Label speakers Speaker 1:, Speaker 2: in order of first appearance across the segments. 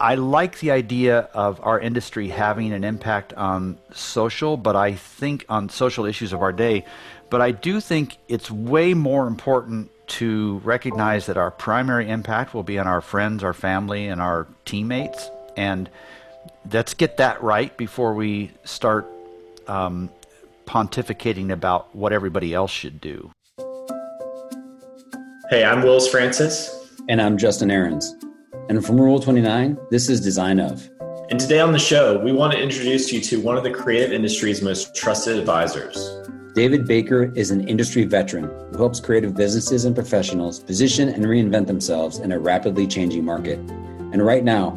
Speaker 1: I like the idea of our industry having an impact on social, but I think on social issues of our day. But I do think it's way more important to recognize that our primary impact will be on our friends, our family, and our teammates. And let's get that right before we start um, pontificating about what everybody else should do.
Speaker 2: Hey, I'm Willis Francis.
Speaker 3: And I'm Justin Ahrens. And from Rule 29, this is Design of.
Speaker 2: And today on the show, we want to introduce you to one of the creative industry's most trusted advisors.
Speaker 3: David Baker is an industry veteran who helps creative businesses and professionals position and reinvent themselves in a rapidly changing market. And right now,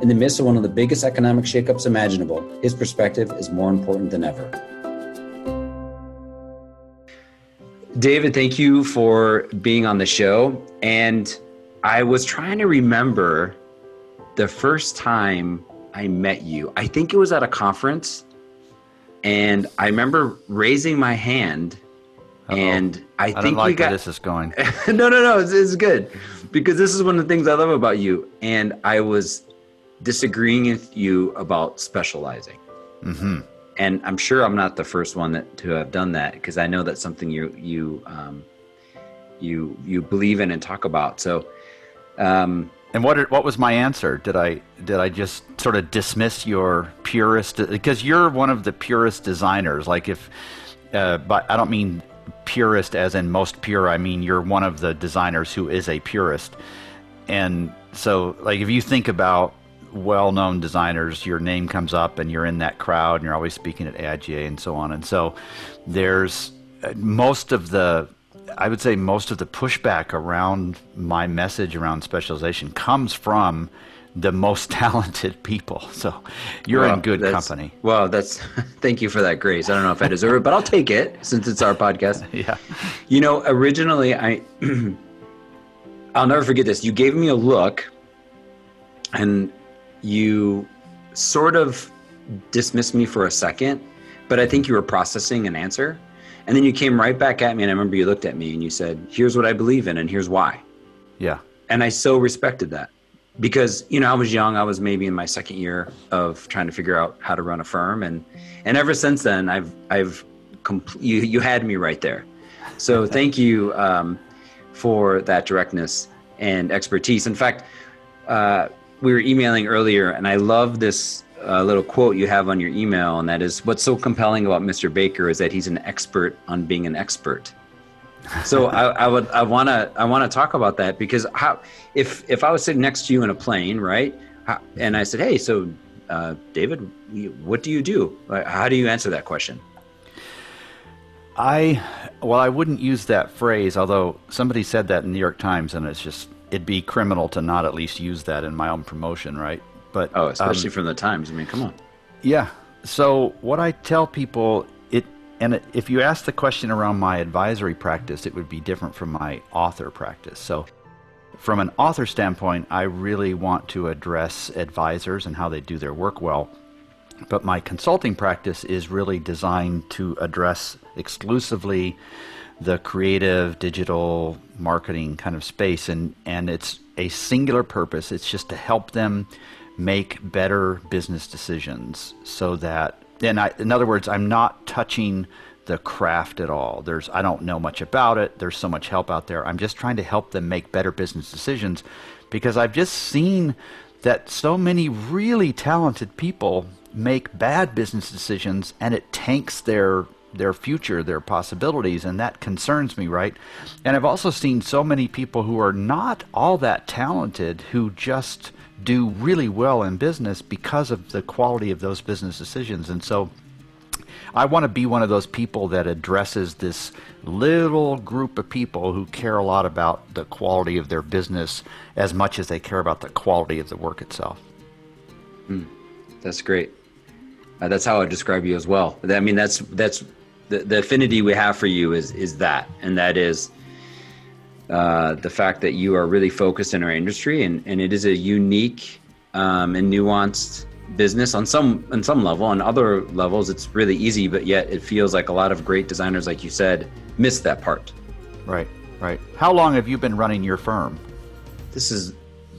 Speaker 3: in the midst of one of the biggest economic shakeups imaginable, his perspective is more important than ever. David, thank you for being on the show. And I was trying to remember the first time I met you. I think it was at a conference, and I remember raising my hand. Uh-oh. And I,
Speaker 1: I
Speaker 3: think
Speaker 1: like
Speaker 3: we got
Speaker 1: this is going.
Speaker 3: no, no, no. It's, it's good because this is one of the things I love about you. And I was disagreeing with you about specializing.
Speaker 1: Mm-hmm.
Speaker 3: And I'm sure I'm not the first one that to have done that because I know that's something you you um, you you believe in and talk about. So
Speaker 1: um, and what what was my answer? Did I did I just sort of dismiss your purist because you're one of the purest designers? Like if, uh, but I don't mean purist as in most pure. I mean you're one of the designers who is a purist. And so, like if you think about well-known designers, your name comes up and you're in that crowd and you're always speaking at AIGA and so on. And so, there's uh, most of the I would say most of the pushback around my message around specialization comes from the most talented people. So you're well, in good company.
Speaker 3: Well, that's thank you for that grace. I don't know if I deserve it, but I'll take it since it's our podcast.
Speaker 1: yeah.
Speaker 3: You know, originally I I'll never forget this. You gave me a look and you sort of dismissed me for a second, but I think you were processing an answer. And then you came right back at me, and I remember you looked at me and you said, "Here's what I believe in, and here's why."
Speaker 1: Yeah.
Speaker 3: And I so respected that because you know I was young. I was maybe in my second year of trying to figure out how to run a firm, and and ever since then, I've I've compl- you you had me right there. So thank you um, for that directness and expertise. In fact, uh, we were emailing earlier, and I love this a little quote you have on your email, and that is what's so compelling about Mr. Baker is that he's an expert on being an expert. So I, I, would I want to I want to talk about that because how if if I was sitting next to you in a plane, right, how, and I said, hey, so uh, David, what do you do? How do you answer that question?
Speaker 1: I well, I wouldn't use that phrase, although somebody said that in the New York Times, and it's just it'd be criminal to not at least use that in my own promotion, right? But
Speaker 3: oh, especially um, from the Times. I mean, come on.
Speaker 1: Yeah. So what I tell people, it and if you ask the question around my advisory practice, it would be different from my author practice. So from an author standpoint, I really want to address advisors and how they do their work well. But my consulting practice is really designed to address exclusively the creative digital marketing kind of space and and it's a singular purpose it's just to help them make better business decisions so that and I, in other words i'm not touching the craft at all. There's i don't know much about it. There's so much help out there. I'm just trying to help them make better business decisions because i've just seen that so many really talented people make bad business decisions and it tanks their their future, their possibilities, and that concerns me, right? And I've also seen so many people who are not all that talented who just do really well in business because of the quality of those business decisions. And so I want to be one of those people that addresses this little group of people who care a lot about the quality of their business as much as they care about the quality of the work itself.
Speaker 3: Mm, that's great. Uh, that's how I describe you as well. I mean, that's that's the, the affinity we have for you is is that, and that is uh, the fact that you are really focused in our industry, and, and it is a unique um, and nuanced business on some on some level. On other levels, it's really easy, but yet it feels like a lot of great designers, like you said, miss that part.
Speaker 1: Right, right. How long have you been running your firm?
Speaker 3: This is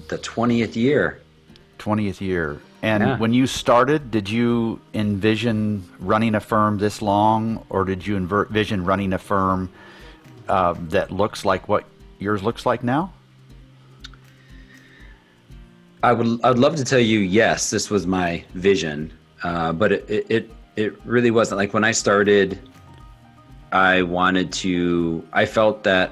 Speaker 3: the twentieth year.
Speaker 1: 20th year. And
Speaker 3: Yeah.
Speaker 1: when you started, did you envision running a firm this long, or did you envision running a firm uh, that looks like what yours looks like now?
Speaker 3: I would I'd love to tell you yes, this was my vision, uh, but it, it it really wasn't. Like when I started, I wanted to. I felt that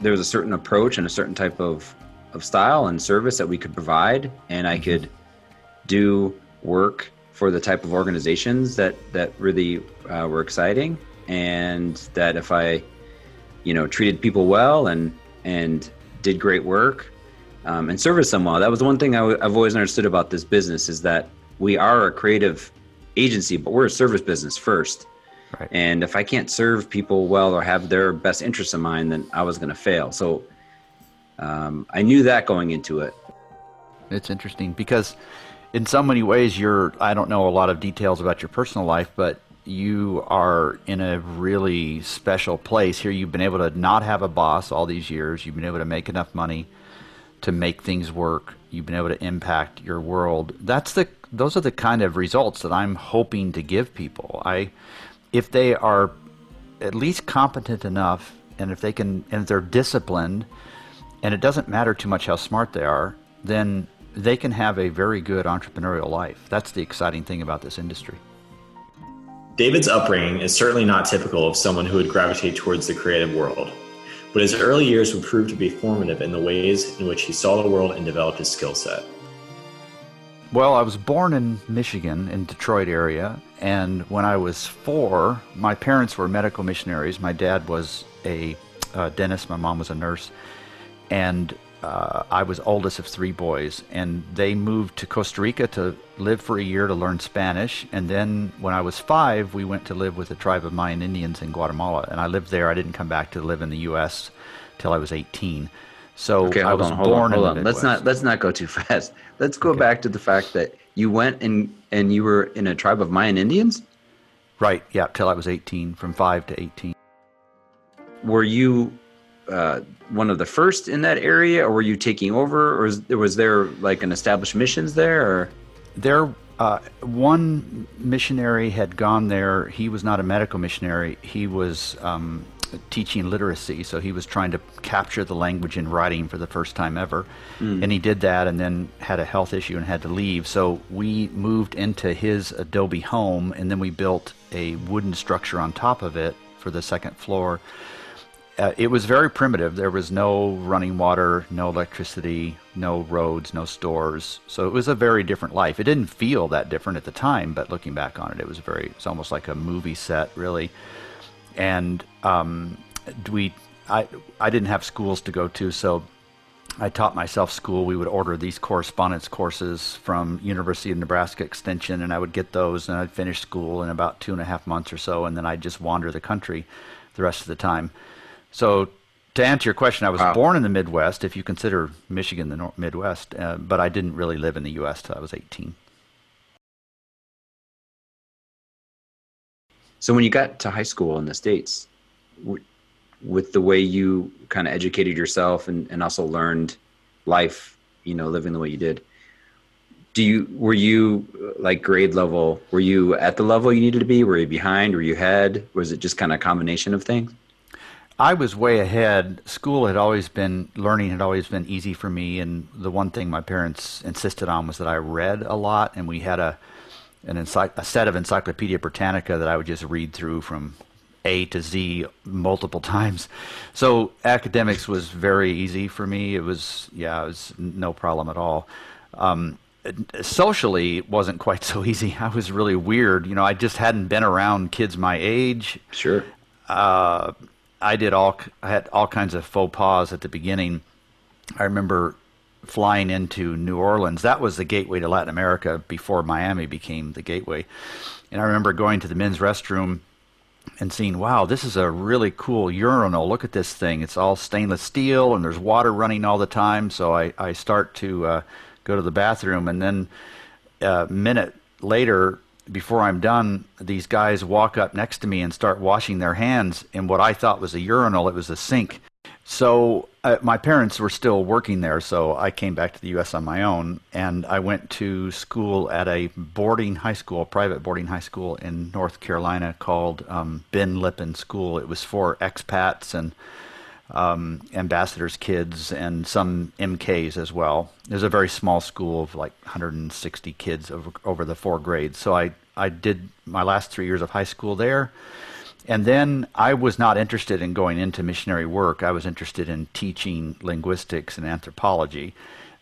Speaker 3: there was a certain approach and a certain type of of style and service that we could provide, and I could do work for the type of organizations that that really uh, were exciting, and that if I, you know, treated people well and and did great work um, and service them well. That was the one thing i w- I've always understood about this business is that we are a creative agency, but we're a service business first.
Speaker 1: Right.
Speaker 3: And if I can't serve people well or have their best interests in mind, then I was going to fail. So um, I knew that going into it.
Speaker 1: It's interesting because, in so many ways, you're. I don't know a lot of details about your personal life, but you are in a really special place here. You've been able to not have a boss all these years. You've been able to make enough money to make things work. You've been able to impact your world. That's the. Those are the kind of results that I'm hoping to give people. I, if they are at least competent enough, and if they can, and if they're disciplined, and it doesn't matter too much how smart they are, then they can have a very good entrepreneurial life. That's the exciting thing about this industry.
Speaker 2: David's upbringing is certainly not typical of someone who would gravitate towards the creative world, but his early years would prove to be formative in the ways in which he saw the world and developed his skill set.
Speaker 1: Well, I was born in Michigan, in Detroit area, and when I was four, my parents were medical missionaries. My dad was a uh, dentist, my mom was a nurse, and uh, I was oldest of three boys. And they moved to Costa Rica to live for a year to learn Spanish. And then when I was five, we went to live with a tribe of Mayan Indians in Guatemala. And I lived there. I didn't come back to live in the U.S. till I was 18. So
Speaker 3: Okay,
Speaker 1: I was
Speaker 3: on,
Speaker 1: born
Speaker 3: on, hold
Speaker 1: in
Speaker 3: on.
Speaker 1: the
Speaker 3: Let's not let's not go too fast. Let's go
Speaker 1: Okay.
Speaker 3: back to the fact that you went and and you were in a tribe of Mayan Indians.
Speaker 1: Right, yeah, till I was 18, from 5 to 18.
Speaker 3: Were you uh, one of the first in that area, or were you taking over, or was, was there like an established missions there? Or
Speaker 1: There, uh, one missionary had gone there. He was not a medical missionary. He was um, teaching literacy, so he was trying to capture the language in writing for the first time ever. And he did that, and then had a health issue and had to leave. So we moved into his adobe home, and then we built a wooden structure on top of it for the second floor. Uh, it was very primitive. There was no running water, no electricity, no roads, no stores. So it was a very different life. It didn't feel that different at the time, but looking back on it, it was very. It's almost like a movie set, really. And um, we, I, I didn't have schools to go to, so I taught myself school. We would order these correspondence courses from University of Nebraska Extension, and I would get those, and I'd finish school in about two and a half months or so, and then I'd just wander the country the rest of the time. So, to answer your question, I was
Speaker 3: Wow.
Speaker 1: born in the Midwest, if you consider Michigan the nor- Midwest, uh, but I didn't really live in the U.S. till I was 18.
Speaker 3: so when you got to high school in the states, w- with the way you kind of educated yourself and, and also learned life, you know, living the way you did. Do you were you uh, like grade level? Were you at the level you needed to be? Were you behind? Were you ahead? Was it just kind of a combination of things?
Speaker 1: I was way ahead. School had always been, learning had always been easy for me. And the one thing my parents insisted on was that I read a lot. And we had a, an ency- a set of Encyclopedia Britannica that I would just read through from A to Z multiple times. So academics was very easy for me. It was, yeah, it was no problem at all. Um, socially, it wasn't quite so easy. I was really weird. You know, I just hadn't been around kids my age
Speaker 3: Sure.
Speaker 1: uh, I did all I had all kinds of faux pas at the beginning. I remember flying into New Orleans. That was the gateway to Latin America before Miami became the gateway. And I remember going to the men's restroom and seeing, wow, this is a really cool urinal. Look at this thing. It's all stainless steel and there's water running all the time. So I, I start to uh, go to the bathroom and then a minute later, before I'm done, these guys walk up next to me and start washing their hands in what I thought was a urinal. It was a sink. So uh, my parents were still working there, so I came back to the U.S. on my own, and I went to school at a boarding high school, private boarding high school in North Carolina called um, Ben Lippen School. It was for expats and um, ambassadors' kids and some MKs as well. It was a very small school of like 160 kids over, over the four grades. So I, I did my last three years of high school there and then I was not interested in going into missionary work. I was interested in teaching linguistics and anthropology.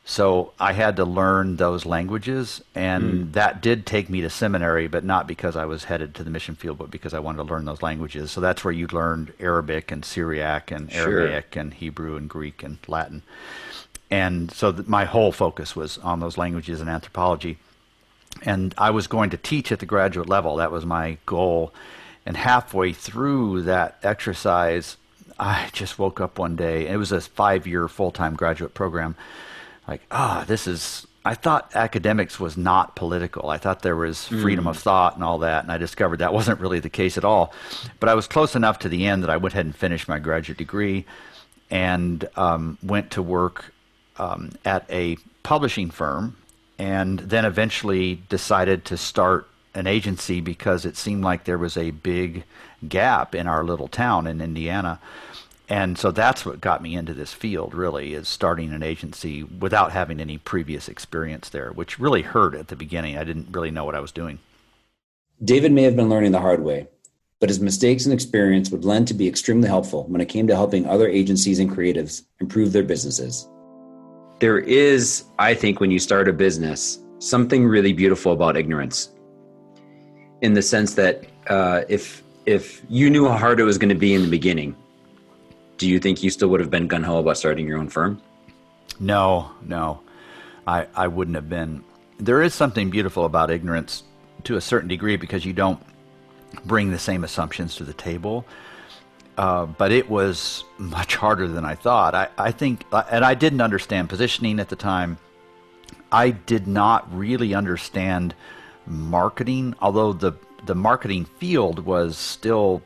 Speaker 1: So I had to learn those languages, and mm. that did take me to seminary, but not because I was headed to the mission field, but because I wanted to learn those languages. So that's where you learned Arabic and Syriac and sure. Aramaic and Hebrew and Greek and Latin. And so th- my whole focus was on those languages and anthropology. And I was going to teach at the graduate level. That was my goal. And halfway through that exercise, I just woke up one day. It was a five year full time graduate program. Like, ah, oh, this is. I thought academics was not political. I thought there was freedom mm. of thought and all that, and I discovered that wasn't really the case at all. But I was close enough to the end that I went ahead and finished my graduate degree and um, went to work um, at a publishing firm and then eventually decided to start an agency because it seemed like there was a big gap in our little town in Indiana. And so that's what got me into this field, really, is starting an agency without having any previous experience there, which really hurt at the beginning. I didn't really know what I was doing.
Speaker 4: David may have been learning the hard way, but his mistakes and experience would lend to be extremely helpful when it came to helping other agencies and creatives improve their businesses.
Speaker 3: There is, I think, when you start a business, something really beautiful about ignorance in the sense that uh, if if you knew how hard it was going to be in the beginning, do you think you still would have been gun ho about starting your own firm?
Speaker 1: No, no, I I wouldn't have been. There is something beautiful about ignorance to a certain degree because you don't bring the same assumptions to the table. Uh, but it was much harder than I thought. I, I think, uh, and I didn't understand positioning at the time. I did not really understand marketing, although the the marketing field was still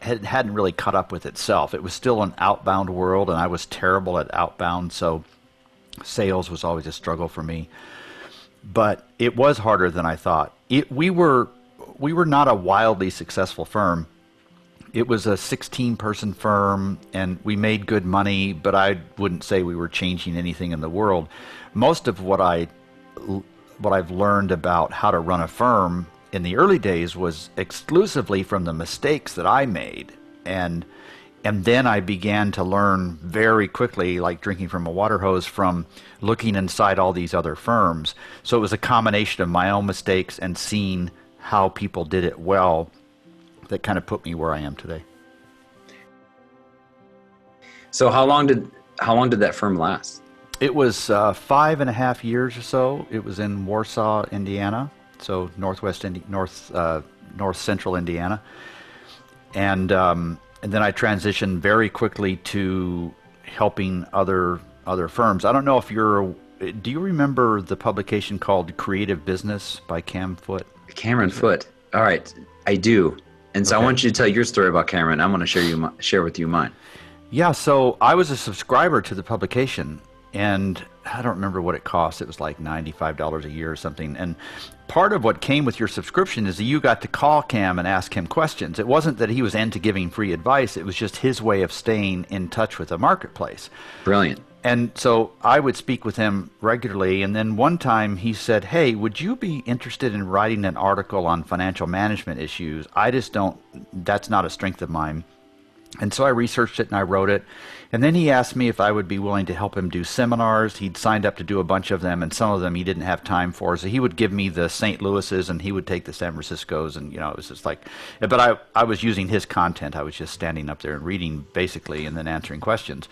Speaker 1: had, hadn't really caught up with itself. It was still an outbound world, and I was terrible at outbound, so sales was always a struggle for me. But it was harder than I thought. It, we were we were not a wildly successful firm. It was a 16 person firm and we made good money, but I wouldn't say we were changing anything in the world. Most of what I what I've learned about how to run a firm in the early days was exclusively from the mistakes that I made. And and then I began to learn very quickly like drinking from a water hose from looking inside all these other firms. So it was a combination of my own mistakes and seeing how people did it well that kind of put me where I am today.
Speaker 3: So how long did how long did that firm last?
Speaker 1: It was uh, five and a half years or so. It was in Warsaw, Indiana, so northwest Indi- north uh, north central Indiana, and um, and then I transitioned very quickly to helping other other firms. I don't know if you're. Do you remember the publication called Creative Business by Cam Foote?
Speaker 3: Cameron Foote. All right, I do. And so okay. I want you to tell your story about Cameron. I'm going to share you share with you mine.
Speaker 1: Yeah, so I was a subscriber to the publication, and I don't remember what it cost. It was like $95 a year or something. And part of what came with your subscription is that you got to call Cam and ask him questions. It wasn't that he was into giving free advice, it was just his way of staying in touch with the marketplace.
Speaker 3: Brilliant.
Speaker 1: And so I would speak with him regularly. And then one time he said, Hey, would you be interested in writing an article on financial management issues? I just don't, that's not a strength of mine. And so I researched it and I wrote it. And then he asked me if I would be willing to help him do seminars. He'd signed up to do a bunch of them, and some of them he didn't have time for. So he would give me the St. Louis's and he would take the San Francisco's. And, you know, it was just like, but I, I was using his content. I was just standing up there and reading basically and then answering questions.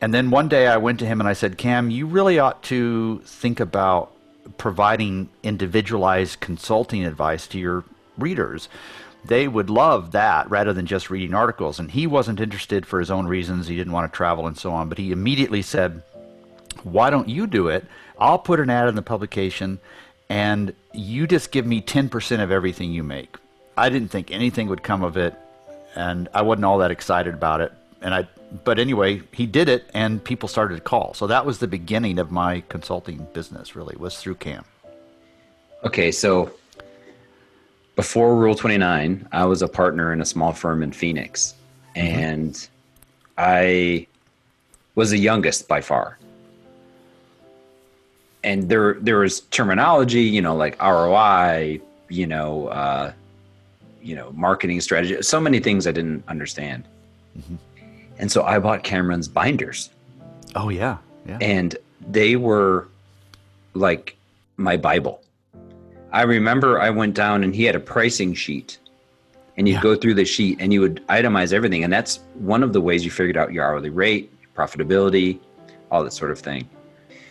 Speaker 1: And then one day I went to him and I said, Cam, you really ought to think about providing individualized consulting advice to your readers they would love that rather than just reading articles. And he wasn't interested for his own reasons. He didn't want to travel and so on. But he immediately said, Why don't you do it? I'll put an ad in the publication and you just give me 10% of everything you make. I didn't think anything would come of it. And I wasn't all that excited about it. and I, but anyway, he did it, and people started to call. So that was the beginning of my consulting business. Really, was through Cam.
Speaker 3: Okay, so before Rule Twenty Nine, I was a partner in a small firm in Phoenix, and I was the youngest by far. And there, there was terminology, you know, like ROI, you know, uh, you know, marketing strategy, so many things I didn't understand. And so I bought Cameron's binders,
Speaker 1: Oh yeah, yeah.
Speaker 3: and they were like my Bible. I remember I went down and he had a pricing sheet, and you'd
Speaker 1: Yeah.
Speaker 3: go through the sheet and you would itemize everything. And that's one of the ways you figured out your hourly rate, profitability, all that sort of thing.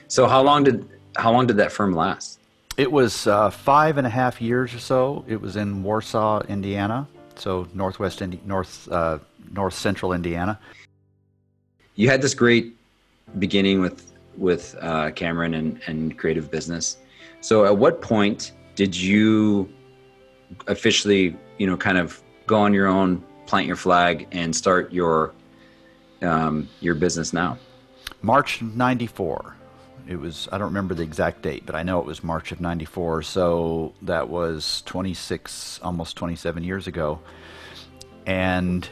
Speaker 3: So how long did how long did that firm last?
Speaker 1: It was uh, five and a half years or so. It was in Warsaw, Indiana, so northwest Indi- north uh, north central Indiana.
Speaker 3: You had this great beginning with with uh, Cameron and, and creative business. So at what point did you officially, you know, kind of go on your own, plant your flag, and start your um, your business now?
Speaker 1: March 94. It was, I don't remember the exact date, but I know it was March of 94. So that was 26, almost 27 years ago. And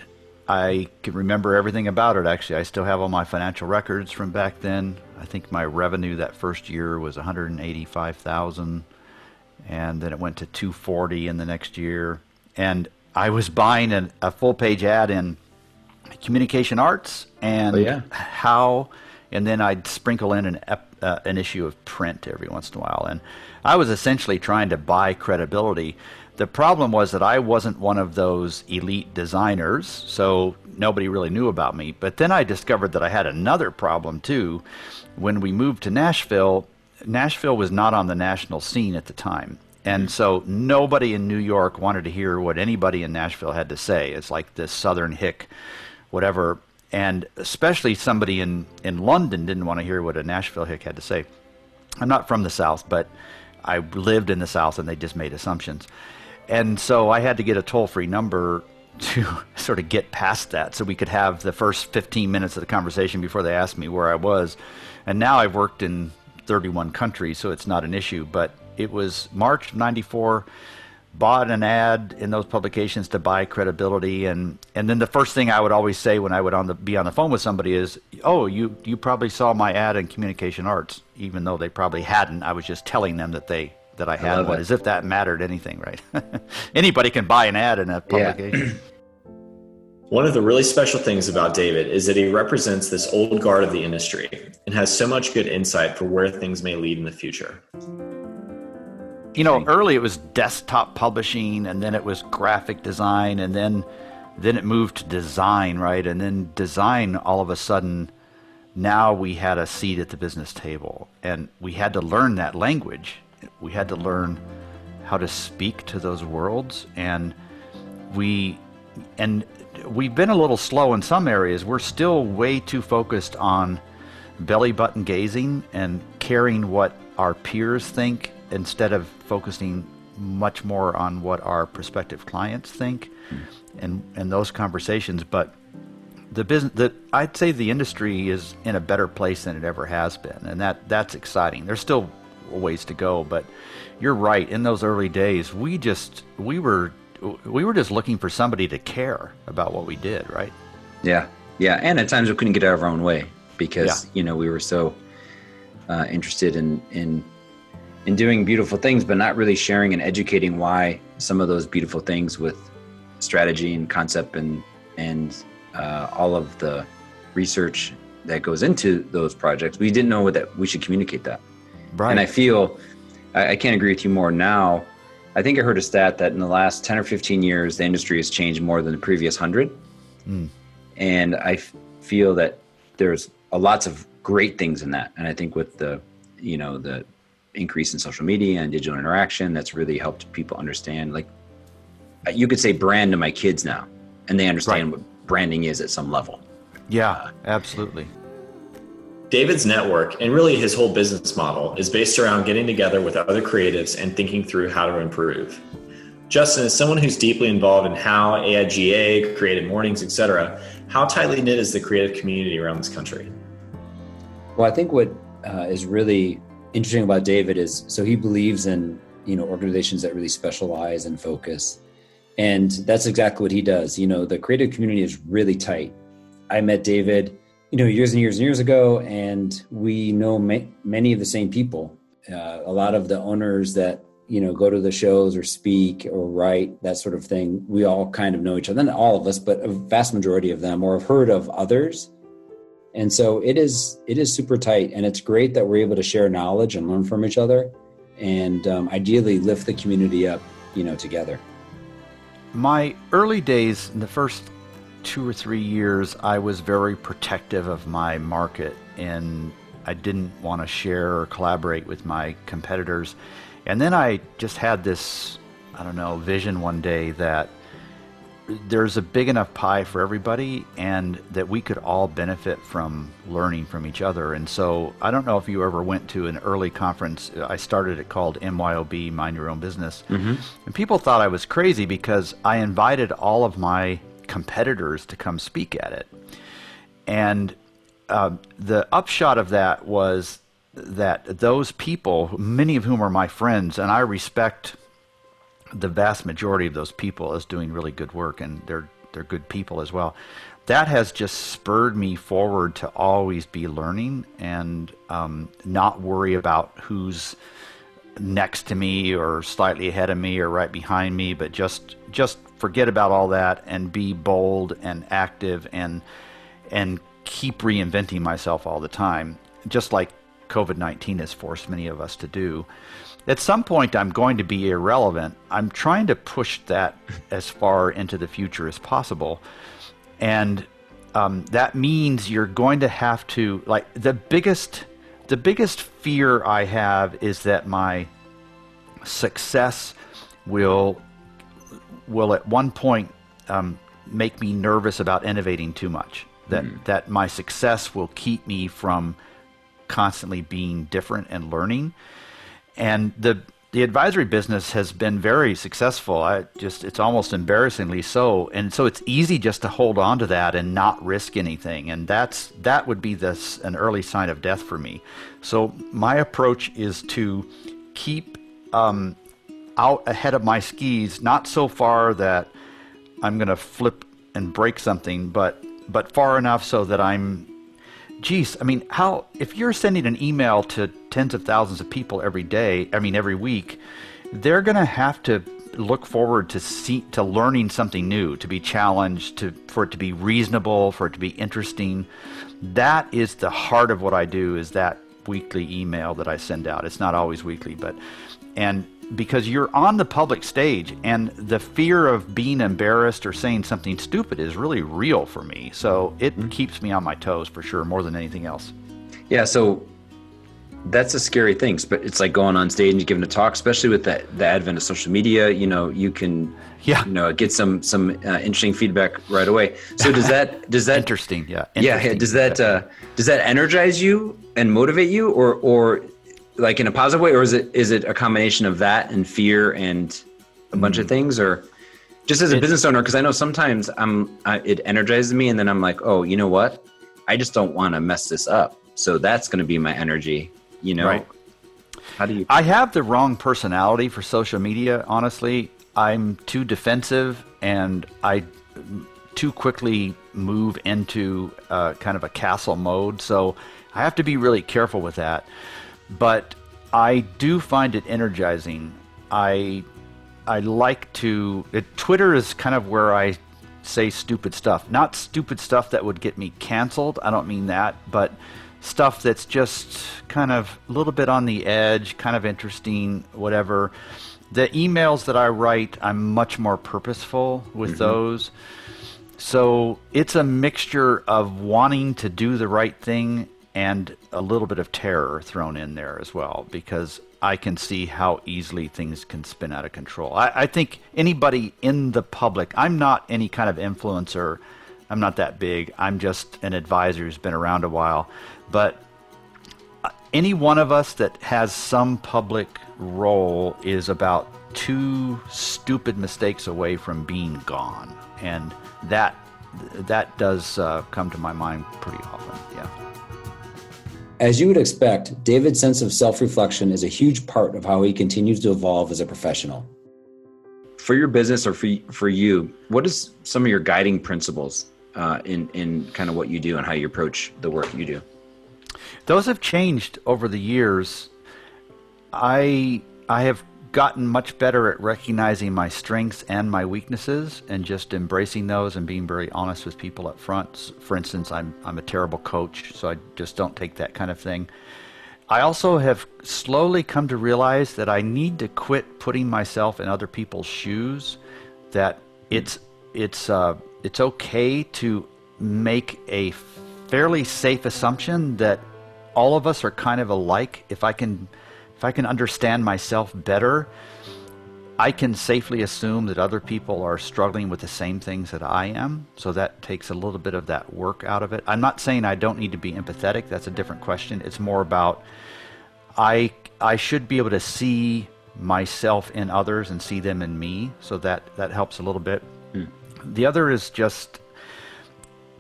Speaker 1: I can remember everything about it, actually. I still have all my financial records from back then. I think my revenue that first year was 185,000 and then it went to 240 in the next year. And I was buying an, a full page ad in communication arts and
Speaker 3: Oh, yeah.
Speaker 1: how, and then I'd sprinkle in an ep, uh, an issue of print every once in a while. And I was essentially trying to buy credibility. The problem was that I wasn't one of those elite designers, so nobody really knew about me. But then I discovered that I had another problem too. When we moved to Nashville, Nashville was not on the national scene at the time. And so nobody in New York wanted to hear what anybody in Nashville had to say. It's like this southern hick, whatever. And especially somebody in, in London didn't want to hear what a Nashville hick had to say. I'm not from the South, but I lived in the South and they just made assumptions. And so I had to get a toll free number to sort of get past that so we could have the first 15 minutes of the conversation before they asked me where I was. And now I've worked in 31 countries, so it's not an issue. But it was March of 94 bought an ad in those publications to buy credibility and and then the first thing I would always say when I would on the be on the phone with somebody is oh you you probably saw my ad in communication arts even though they probably hadn't I was just telling them that they that I had
Speaker 3: love
Speaker 1: one
Speaker 3: it.
Speaker 1: as if that mattered anything right anybody can buy an ad in a publication
Speaker 2: One of the really special things about David is that he represents this old guard of the industry and has so much good insight for where things may lead in the future.
Speaker 1: you know early it was desktop publishing and then it was graphic design and then then it moved to design right and then design all of a sudden now we had a seat at the business table and we had to learn that language we had to learn how to speak to those worlds and we and we've been a little slow in some areas. We're still way too focused on belly button gazing and caring what our peers think instead of focusing much more on what our prospective clients think hmm. and and those conversations. But the business that I'd say the industry is in a better place than it ever has been and that that's exciting. There's still ways to go but you're right. In those early days we just we were we were just looking for somebody to care about what we did right
Speaker 3: Yeah, yeah, and at times we couldn't get out of our own way because
Speaker 1: Yeah.
Speaker 3: you know we were so uh, interested in in in doing beautiful things, but not really sharing and educating why some of those beautiful things with strategy and concept and and uh, all of the research that goes into those projects. We didn't know that we should communicate that.
Speaker 1: right
Speaker 3: And I feel I, I can't agree with you more now. I think I heard a stat that in the last 10 or 15 years, the industry has changed more than the previous 100. Hmm. And I f- feel that there's a lots of great things in that. And I think with the, you know, the increase in social media and digital interaction, that's really helped people understand. Like, uh, you could say brand to my kids now, and they understand what branding is at some level.
Speaker 1: yeah uh, absolutely
Speaker 2: David's network and really his whole business model is based around getting together with other creatives and thinking through how to improve. Justin is someone who's deeply involved in how AIGA, Creative Mornings, etc., How tightly knit is the creative community around this country?
Speaker 4: Well, I think what uh, is really interesting about David is so he believes in you know organizations that really specialize and focus, and that's exactly what he does. You know, the creative community is really tight. I met David, you know, years and years and years ago, and we know ma- many of the same people. Uh, a lot of the owners that you know go to the shows or speak or write that sort of thing we all kind of know each other not all of us but a vast majority of them or have heard of others and so it is it is super tight and it's great that we're able to share knowledge and learn from each other and um, ideally lift the community up you know together
Speaker 1: my early days in the first two or three years i was very protective of my market and i didn't want to share or collaborate with my competitors and then I just had this, I don't know, vision one day that there's a big enough pie for everybody and that we could all benefit from learning from each other. And so I don't know if you ever went to an early conference. I started it called MYOB, Mind Your Own Business. Mm-hmm. And people thought I was crazy because I invited all of my competitors to come speak at it. And uh, the upshot of that was that those people, many of whom are my friends, and I respect the vast majority of those people as doing really good work, and they're they're good people as well. That has just spurred me forward to always be learning and um, not worry about who's next to me or slightly ahead of me or right behind me, but just just forget about all that and be bold and active and and keep reinventing myself all the time. Just like COVID 19 has forced many of us to do. At some point, I'm going to be irrelevant. I'm trying to push that as far into the future as possible. And um, that means you're going to have to, like, the biggest. The biggest fear I have is that my success will will at one point um, make me nervous about innovating too much. That mm. that my success will keep me from constantly being different and learning. And the the advisory business has been very successful. I just it's almost embarrassingly so. And so it's easy just to hold on to that and not risk anything. And that's that would be this an early sign of death for me. So my approach is to keep um, out ahead of my skis, not so far that I'm going to flip and break something, but but far enough so that I'm geez, I mean, how if you're sending an email to tens of thousands of people every day, I mean every week, they're going to have to look forward to see to learning something new, to be challenged, to for it to be reasonable, for it to be interesting. That is the heart of what I do is that weekly email that I send out. It's not always weekly, but and because you're on the public stage and the fear of being embarrassed or saying something stupid is really real for me. So it mm-hmm. keeps me on my toes for sure more than anything else.
Speaker 3: Yeah, so that's a scary thing, but it's like going on stage and giving a talk, especially with the, the advent of social media. You know, you can,
Speaker 1: yeah,
Speaker 3: you know, get some some uh, interesting feedback right away. So does that does that
Speaker 1: interesting? Yeah,
Speaker 3: interesting. yeah. Does that uh, does that energize you and motivate you, or or like in a positive way, or is it is it a combination of that and fear and a bunch mm-hmm. of things, or just as a business owner? Because I know sometimes I'm I, it energizes me, and then I'm like, oh, you know what? I just don't want to mess this up. So that's going to be my energy. You know.
Speaker 1: Right. How do you? I have the wrong personality for social media. Honestly, I'm too defensive, and I too quickly move into uh, kind of a castle mode. So I have to be really careful with that but I do find it energizing. I I like to. It, Twitter is kind of where I say stupid stuff. Not stupid stuff that would get me canceled. I don't mean that, but stuff that's just kind of a little bit on the edge, kind of interesting, whatever. The emails that I write, I'm much more purposeful with mm-hmm. those. So it's a mixture of wanting to do the right thing and a little bit of terror thrown in there as well because I can see how easily things can spin out of control. I, I, think anybody in the public, I'm not any kind of influencer, I'm not that big, I'm just an advisor who's been around a while. But uh, any one of us that has some public role is about two stupid mistakes away from being gone. And that that does uh, come to my mind pretty often. Yeah.
Speaker 4: As you would expect, David's sense of self reflection is a huge part of how he continues to evolve as a professional.
Speaker 3: For your business or for, for you, what is some of your guiding principles uh, in, in kind of what you do and how you approach the work you do?
Speaker 1: Those have changed over the years. I I have gotten much better at recognizing my strengths and my weaknesses and just embracing those and being very honest with people up front. For instance, I'm I'm a terrible coach, so I just don't take that kind of thing. I also have slowly come to realize that I need to quit putting myself in other people's shoes. That it's it's uh, it's okay to make a fairly safe assumption that all of us are kind of alike. If I can if I can understand myself better, I can safely assume that other people are struggling with the same things that I am. So that takes a little bit of that work out of it. I'm not saying I don't need to be empathetic. That's a different question. It's more about I I should be able to see myself in others and see them in me. So that that helps a little bit. Mm. The other is just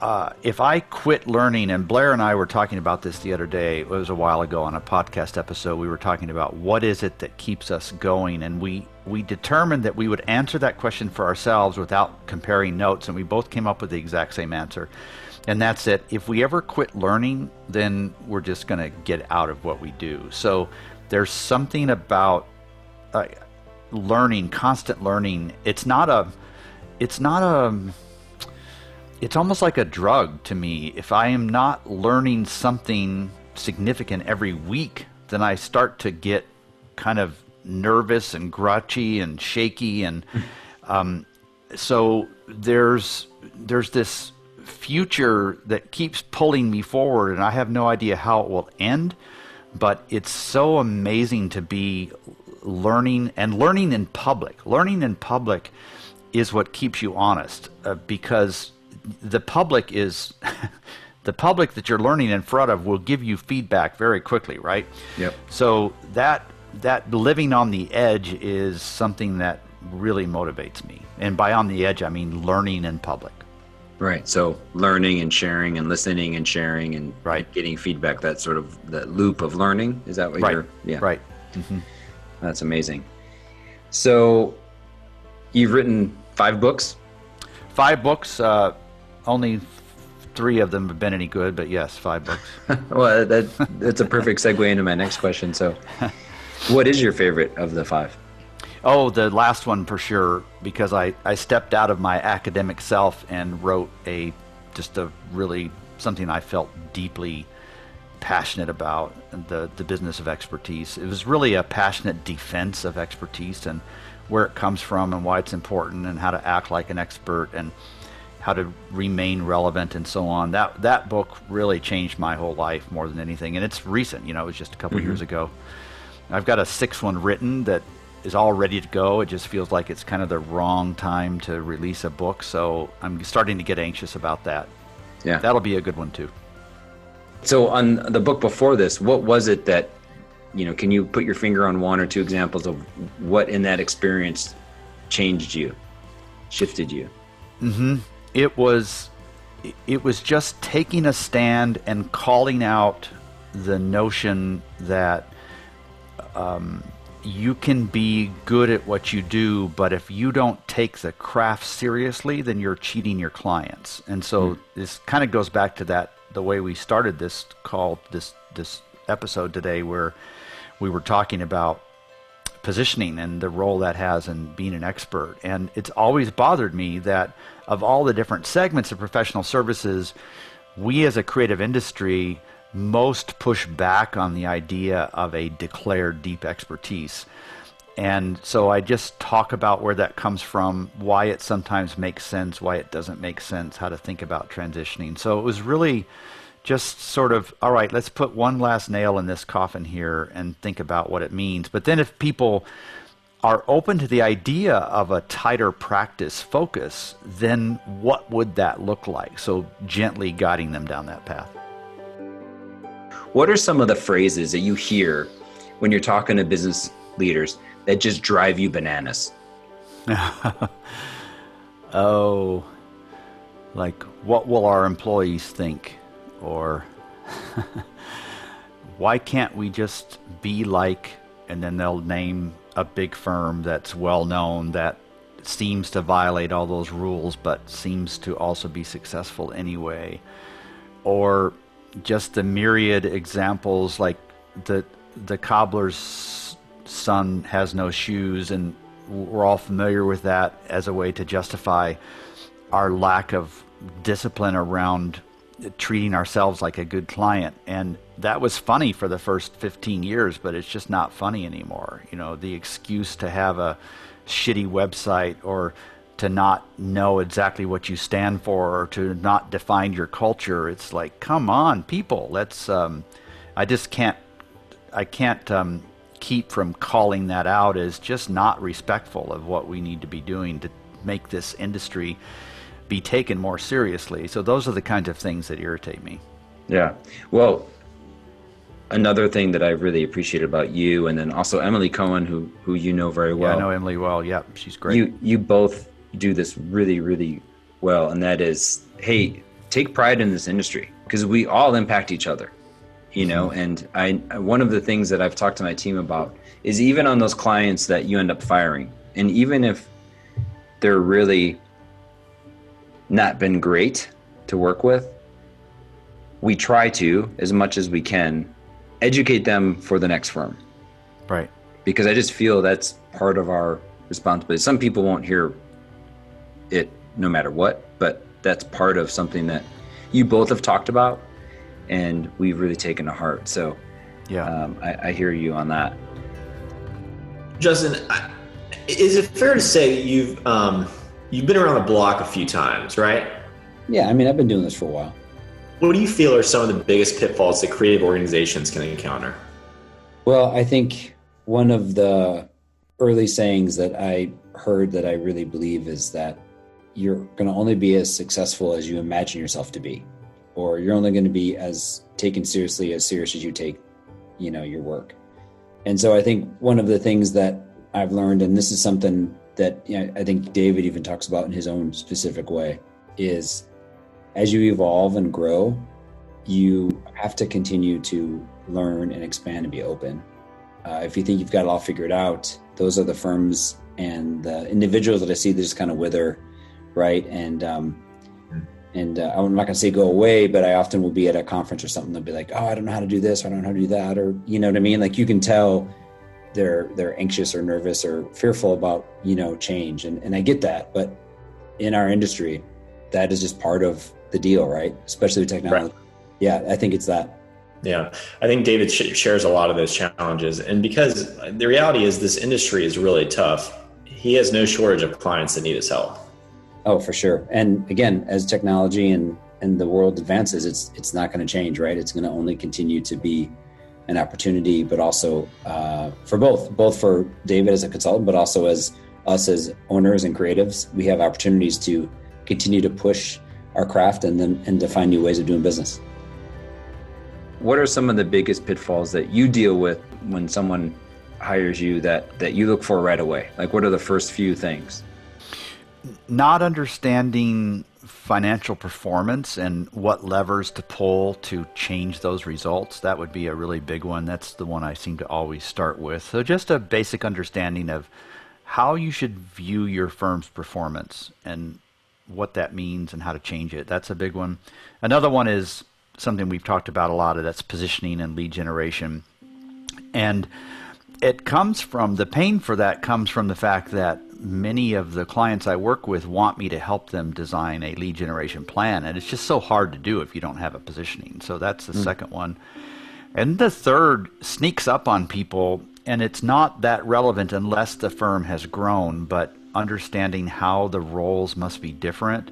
Speaker 1: uh, if I quit learning, and Blair and I were talking about this the other day, it was a while ago on a podcast episode, we were talking about what is it that keeps us going, and we we determined that we would answer that question for ourselves without comparing notes, and we both came up with the exact same answer, and that's it. If we ever quit learning, then we're just going to get out of what we do. So there's something about uh, learning, constant learning. It's not a, it's not a it's almost like a drug to me. If I am not learning something significant every week, then I start to get kind of nervous and grouchy and shaky, and um, so there's there's this future that keeps pulling me forward, and I have no idea how it will end. But it's so amazing to be learning and learning in public. Learning in public is what keeps you honest uh, because the public is the public that you're learning in front of will give you feedback very quickly, right?
Speaker 3: Yep.
Speaker 1: So that that living on the edge is something that really motivates me. And by on the edge, I mean learning in public.
Speaker 3: Right. So learning and sharing and listening and sharing and
Speaker 1: right.
Speaker 3: getting feedback, that sort of that loop of learning. Is that what
Speaker 1: right.
Speaker 3: you're
Speaker 1: yeah. Right. Mm-hmm.
Speaker 3: That's amazing. So you've written five books?
Speaker 1: Five books. Uh, only three of them have been any good, but yes, five books.
Speaker 3: well, that that's a perfect segue into my next question. So, what is your favorite of the five?
Speaker 1: Oh, the last one for sure, because I, I stepped out of my academic self and wrote a just a really something I felt deeply passionate about the the business of expertise. It was really a passionate defense of expertise and where it comes from and why it's important and how to act like an expert and how to remain relevant and so on. That that book really changed my whole life more than anything, and it's recent. You know, it was just a couple mm-hmm. years ago. I've got a sixth one written that is all ready to go. It just feels like it's kind of the wrong time to release a book, so I'm starting to get anxious about that.
Speaker 3: Yeah,
Speaker 1: that'll be a good one too.
Speaker 3: So on the book before this, what was it that you know? Can you put your finger on one or two examples of what in that experience changed you, shifted you?
Speaker 1: Mm-hmm it was it was just taking a stand and calling out the notion that um, you can be good at what you do, but if you don't take the craft seriously, then you're cheating your clients. And so mm. this kind of goes back to that the way we started this call this this episode today, where we were talking about positioning and the role that has in being an expert. And it's always bothered me that of all the different segments of professional services, we as a creative industry most push back on the idea of a declared deep expertise. And so I just talk about where that comes from, why it sometimes makes sense, why it doesn't make sense, how to think about transitioning. So it was really just sort of, all right, let's put one last nail in this coffin here and think about what it means. But then if people are open to the idea of a tighter practice focus, then what would that look like? So, gently guiding them down that path.
Speaker 3: What are some of the phrases that you hear when you're talking to business leaders that just drive you bananas?
Speaker 1: oh, like what will our employees think or why can't we just be like and then they'll name a big firm that's well known that seems to violate all those rules but seems to also be successful anyway. Or just the myriad examples like the the cobbler's son has no shoes and we're all familiar with that as a way to justify our lack of discipline around treating ourselves like a good client. And that was funny for the first 15 years but it's just not funny anymore you know the excuse to have a shitty website or to not know exactly what you stand for or to not define your culture it's like come on people let's um, i just can't i can't um, keep from calling that out as just not respectful of what we need to be doing to make this industry be taken more seriously. So those are the kinds of things that irritate me.
Speaker 3: Yeah. Well, another thing that I really appreciate about you, and then also Emily Cohen, who who you know very well.
Speaker 1: Yeah, I know Emily well. Yeah, she's great.
Speaker 3: You you both do this really really well, and that is, hey, take pride in this industry because we all impact each other, you know. Mm-hmm. And I one of the things that I've talked to my team about is even on those clients that you end up firing, and even if they're really not been great to work with, we try to, as much as we can, educate them for the next firm.
Speaker 1: Right.
Speaker 3: Because I just feel that's part of our responsibility. Some people won't hear it no matter what, but that's part of something that you both have talked about and we've really taken to heart. So, yeah, um, I, I, hear you on that.
Speaker 2: Justin, is it fair to say you've um, You've been around the block a few times, right?
Speaker 4: Yeah, I mean, I've been doing this for a while.
Speaker 2: What do you feel are some of the biggest pitfalls that creative organizations can encounter?
Speaker 4: Well, I think one of the early sayings that I heard that I really believe is that you're going to only be as successful as you imagine yourself to be, or you're only going to be as taken seriously as serious as you take, you know, your work. And so I think one of the things that I've learned, and this is something that you know, I think David even talks about in his own specific way is as you evolve and grow, you have to continue to learn and expand and be open. Uh, if you think you've got it all figured out, those are the firms and the individuals that I see that just kind of wither, right? And um, and uh, I'm not going to say go away, but I often will be at a conference or something. They'll be like, "Oh, I don't know how to do this. Or I don't know how to do that," or you know what I mean? Like you can tell they're they're anxious or nervous or fearful about you know change and, and i get that but in our industry that is just part of the deal right? Especially with technology. Right. yeah i think it's that.
Speaker 2: Yeah. I think david shares a lot of those challenges. And because the reality is this industry is really tough he has no shortage of clients that need his help.
Speaker 4: Oh for sure. And again as technology and and the world advances it's it's not going to change right? It's going to only continue to be an opportunity, but also uh, for both, both for David as a consultant, but also as us as owners and creatives, we have opportunities to continue to push our craft and then and to find new ways of doing business.
Speaker 3: What are some of the biggest pitfalls that you deal with when someone hires you that that you look for right away? Like what are the first few things?
Speaker 1: Not understanding financial performance and what levers to pull to change those results. That would be a really big one. That's the one I seem to always start with. So, just a basic understanding of how you should view your firm's performance and what that means and how to change it. That's a big one. Another one is something we've talked about a lot of that's positioning and lead generation. And it comes from the pain for that comes from the fact that many of the clients I work with want me to help them design a lead generation plan, and it's just so hard to do if you don't have a positioning. So that's the mm. second one. And the third sneaks up on people, and it's not that relevant unless the firm has grown, but understanding how the roles must be different.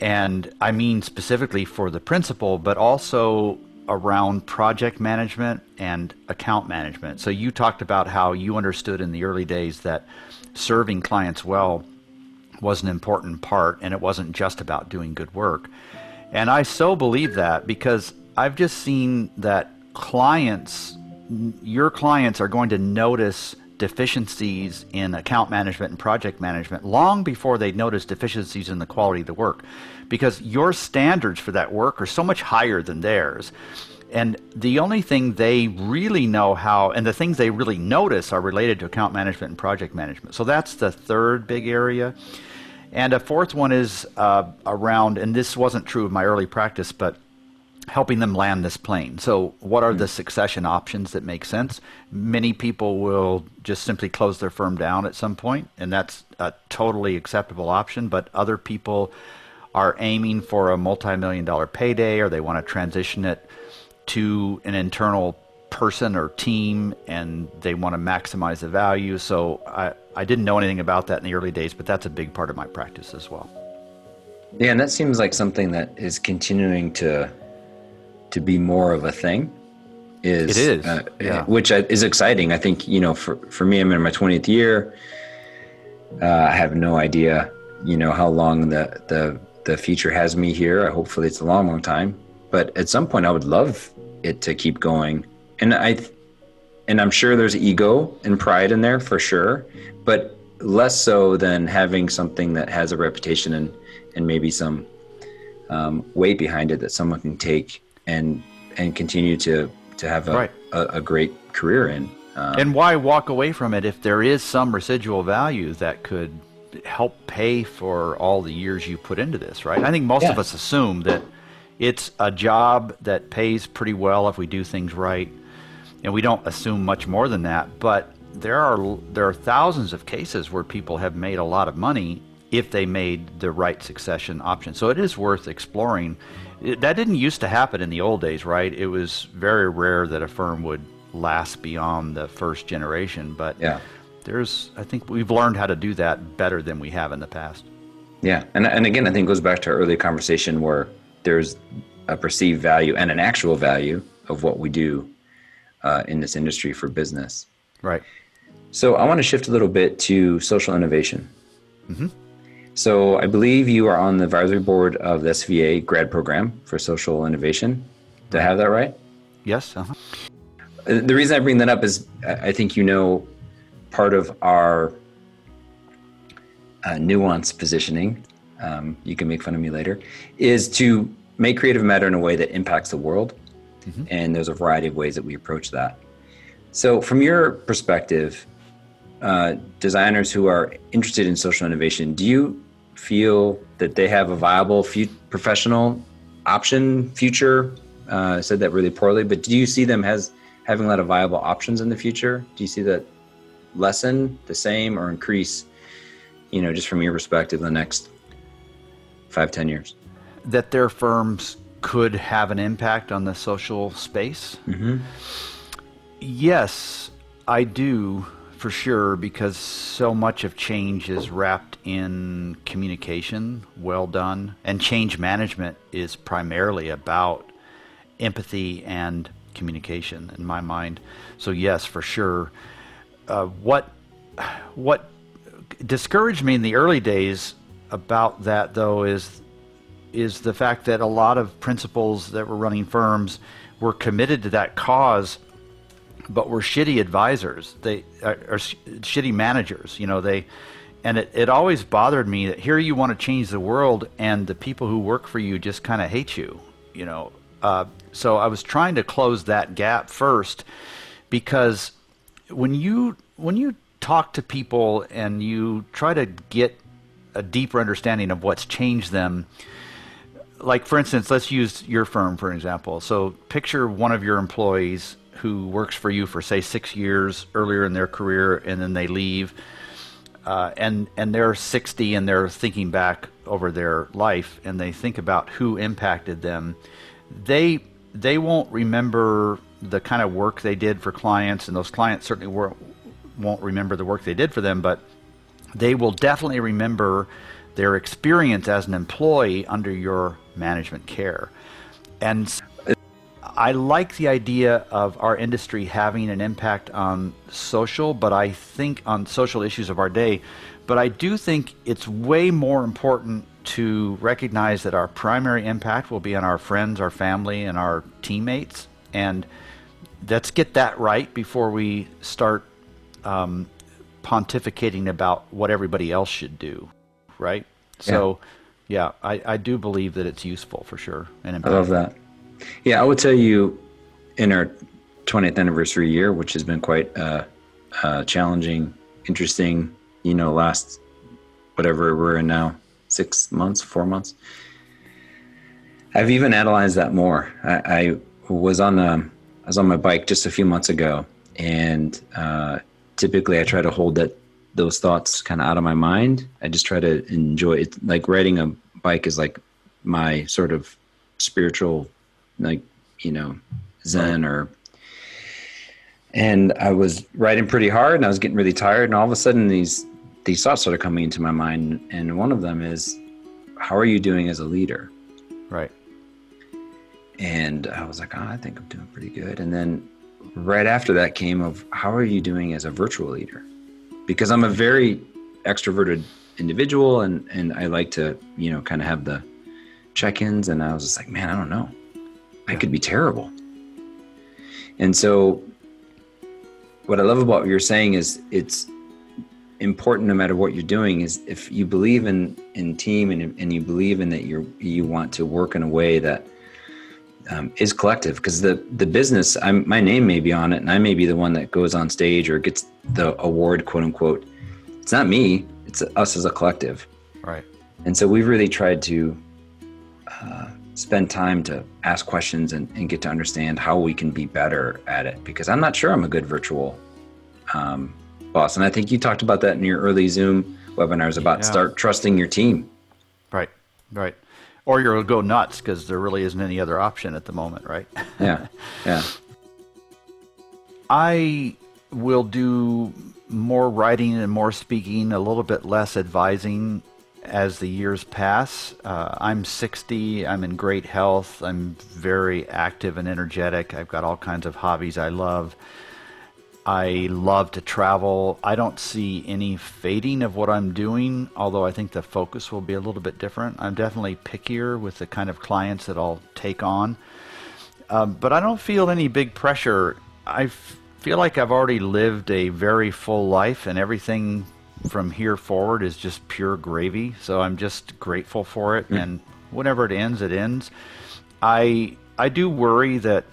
Speaker 1: And I mean specifically for the principal, but also around project management and account management. So you talked about how you understood in the early days that serving clients well was an important part and it wasn't just about doing good work. And I so believe that because I've just seen that clients, your clients are going to notice deficiencies in account management and project management long before they notice deficiencies in the quality of the work. Because your standards for that work are so much higher than theirs. And the only thing they really know how and the things they really notice are related to account management and project management. So that's the third big area. And a fourth one is uh, around and this wasn't true of my early practice but helping them land this plane. So, what are hmm. the succession options that make sense? Many people will just simply close their firm down at some point, and that's a totally acceptable option. But other people are aiming for a multi million dollar payday or they want to transition it to an internal person or team and they want to maximize the value. So, I, I didn't know anything about that in the early days, but that's a big part of my practice as well.
Speaker 3: Yeah, and that seems like something that is continuing to to be more of a thing is
Speaker 1: it is.
Speaker 3: uh,
Speaker 1: yeah.
Speaker 3: which is exciting. I think you know for, for me i'm in my 20th year. Uh, i have no idea you know how long the the the future has me here. Hopefully it's a long long time. But at some point i would love it to keep going. And i and i'm sure there's ego and pride in there for sure. But less so than having something that has a reputation and and maybe some um, weight behind it that someone can take and and continue to to have a, right. a, a, great career in.
Speaker 1: Um, and why walk away from it if there is some residual value that could help pay for all the years you put into this, right? I think most yeah. of us assume that it's a job that pays pretty well if we do things right, and we don't assume much more than that. But there are there are thousands of cases where people have made a lot of money if they made the right succession option. So it is worth exploring it, that didn't used to happen in the old days, right? It was very rare that a firm would last beyond the first generation, but
Speaker 3: yeah.
Speaker 1: there's I think we've learned how to do that better than we have in the past.
Speaker 3: Yeah, and and again, I think it goes back to our early conversation where there's a perceived value and an actual value of what we do uh, in this industry for business.
Speaker 1: Right.
Speaker 3: So I want to shift a little bit to social innovation.
Speaker 1: Mm-hmm.
Speaker 3: So I believe you are on the advisory board of the SVA grad program for social innovation. Do I have that right?
Speaker 1: Yes. Uh-huh.
Speaker 3: Uh, the reason I bring that up is I think you know part of our uh, nuance positioning. Um, you can make fun of me later. Is to make creative matter in a way that impacts the world, mm-hmm. and there's a variety of ways that we approach that. So, from your perspective, uh, designers who are interested in social innovation, do you feel that they have a viable professional option future? Uh, I said that really poorly, but do you see them as having a lot of viable options in the future? Do you see that lessen, the same, or increase? You know, just from your perspective, the next five, ten years.
Speaker 1: That their firms could have an impact on the social space.
Speaker 3: Mm-hmm.
Speaker 1: Yes, I do for sure because so much of change is wrapped in communication well done and change management is primarily about empathy and communication in my mind so yes for sure uh, what what discouraged me in the early days about that though is is the fact that a lot of principals that were running firms were committed to that cause but were shitty advisors. They are, are shitty managers. You know, they, and it, it always bothered me that here you want to change the world, and the people who work for you just kind of hate you. You know, uh, so I was trying to close that gap first, because when you when you talk to people and you try to get a deeper understanding of what's changed them like for instance let's use your firm for example so picture one of your employees who works for you for say six years earlier in their career and then they leave uh, and and they're 60 and they're thinking back over their life and they think about who impacted them. They they won't remember the kind of work they did for clients and those clients certainly won't won't remember the work they did for them but they will definitely remember their experience as an employee under your management care. And I like the idea of our industry having an impact on social, but I think on social issues of our day. But I do think it's way more important to recognize that our primary impact will be on our friends, our family, and our teammates. And let's get that right before we start um, pontificating about what everybody else should do, right? So, yeah, I, I do believe that it's useful for sure. And
Speaker 3: I love that. Yeah, I would tell you in our 20th anniversary year, which has been quite uh, uh, challenging, interesting, you know, last whatever we're in now, six months, four months. I've even analyzed that more. I, I was on the, I was on my bike just a few months ago, and uh, typically I try to hold that those thoughts kind of out of my mind. I just try to enjoy it. Like riding a bike is like my sort of spiritual, like you know, zen or. And I was writing pretty hard, and I was getting really tired, and all of a sudden these these thoughts started coming into my mind, and one of them is, "How are you doing as a leader?"
Speaker 1: Right.
Speaker 3: And I was like, oh, I think I'm doing pretty good. And then right after that came of how are you doing as a virtual leader? Because I'm a very extroverted individual and and I like to, you know, kind of have the check-ins and I was just like, man, I don't know. I could be terrible. And so what I love about what you're saying is it's important no matter what you're doing is if you believe in in team and, and you believe in that you're you want to work in a way that um, is collective. Because the the business I'm, my name may be on it and I may be the one that goes on stage or gets the award quote unquote. It's not me it's us as a collective.
Speaker 1: Right.
Speaker 3: And so we've really tried to uh, spend time to ask questions and, and, get to understand how we can be better at it because I'm not sure I'm a good virtual um, boss and I think you talked about that in your early Zoom webinars about yeah. start trusting your team
Speaker 1: right right or you'll go nuts because there really isn't any other option at the moment, right?
Speaker 3: Yeah, yeah.
Speaker 1: I will do more writing and more speaking, a little bit less advising as the years pass. Uh, I'm 60. I'm in great health. I'm very active and energetic. I've got all kinds of hobbies I love. I love to travel. I don't see any fading of what I'm doing, although I think the focus will be a little bit different. I'm definitely pickier with the kind of clients that I'll take on. Um, but I don't feel any big pressure. I feel like I've already lived a very full life, and everything from here forward is just pure gravy. So I'm just grateful for it. Mm. And whenever it ends, it ends. I I do worry that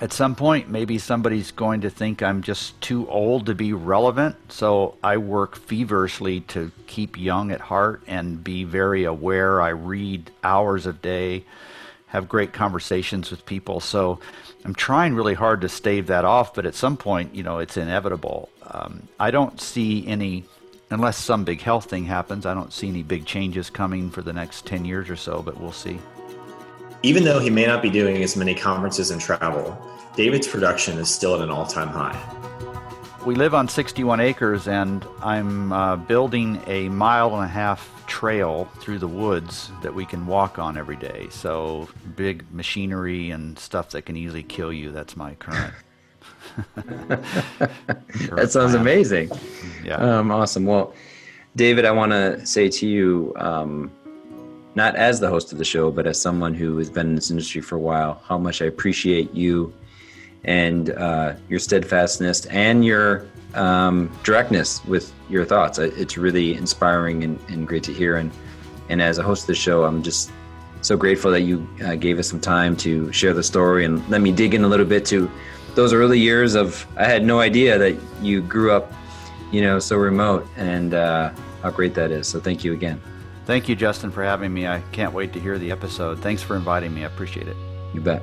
Speaker 1: at some point, maybe somebody's going to think I'm just too old to be relevant. So I work feverishly to keep young at heart and be very aware. I read hours a day, have great conversations with people. So I'm trying really hard to stave that off, but at some point, you know, it's inevitable. Um, I don't see any, unless some big health thing happens, I don't see any big changes coming for the next 10 years or so, but we'll see.
Speaker 2: Even though he may not be doing as many conferences and travel, David's production is still at an all time high.
Speaker 1: We live on 61 acres, and I'm uh, building a mile and a half trail through the woods that we can walk on every day. So, big machinery and stuff that can easily kill you. That's my current.
Speaker 3: that sounds amazing. Yeah. Um, awesome. Well, David, I want to say to you, um, not as the host of the show, but as someone who has been in this industry for a while, how much I appreciate you and uh, your steadfastness and your um, directness with your thoughts. It's really inspiring and, and, great to hear. And, and as a host of the show, I'm just so grateful that you uh, gave us some time to share the story and let me dig in a little bit to those early years of I had no idea that you grew up, you know, so remote and uh, how great that is. So thank you again.
Speaker 1: Thank you, Justin, for having me. I can't wait to hear the episode. Thanks for inviting me. I appreciate it.
Speaker 3: You bet.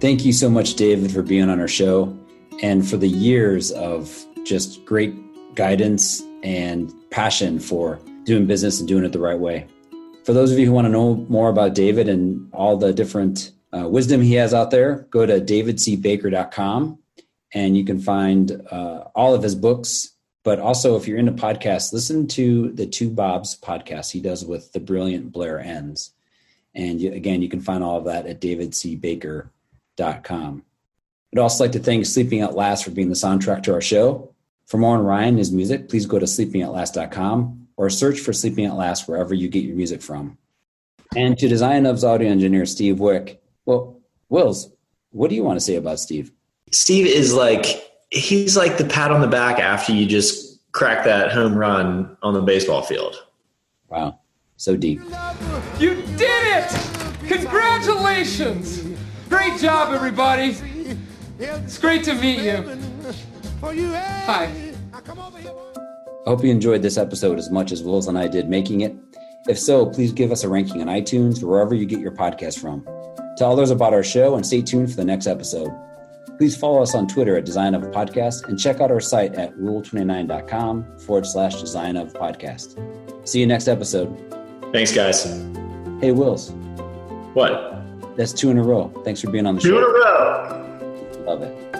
Speaker 4: Thank you so much, David, for being on our show and for the years of just great guidance and passion for doing business and doing it the right way. For those of you who want to know more about David and all the different uh, wisdom he has out there, go to davidcbaker.com and you can find uh, all of his books but also, if you're into podcasts, listen to the Two Bobs podcast he does with the brilliant Blair Enns. And you, again, you can find all of that at davidcbaker.com. I'd also like to thank Sleeping at Last for being the soundtrack to our show. For more on Ryan and his music, please go to sleepingatlast.com or search for Sleeping at Last wherever you get your music from. And to Design Hub's audio engineer, Steve Wick. Well, Wills, what do you want to say about Steve?
Speaker 2: Steve is like he's like the pat on the back after you just crack that home run on the baseball field.
Speaker 3: Wow. So deep.
Speaker 5: You did it! Congratulations! Great job, everybody. It's great to meet you. Hi.
Speaker 3: I hope you enjoyed this episode as much as Wills and I did making it. If so, please give us a ranking on iTunes or wherever you get your podcast from. Tell others about our show and stay tuned for the next episode. Please follow us on Twitter at Design of Podcast and check out our site at rule29.com forward slash design of podcast. See you next episode.
Speaker 2: Thanks, guys.
Speaker 3: Hey, Wills.
Speaker 2: What?
Speaker 3: That's two in a row. Thanks for being on the
Speaker 2: Two in
Speaker 3: show.
Speaker 2: a row.
Speaker 3: Love it.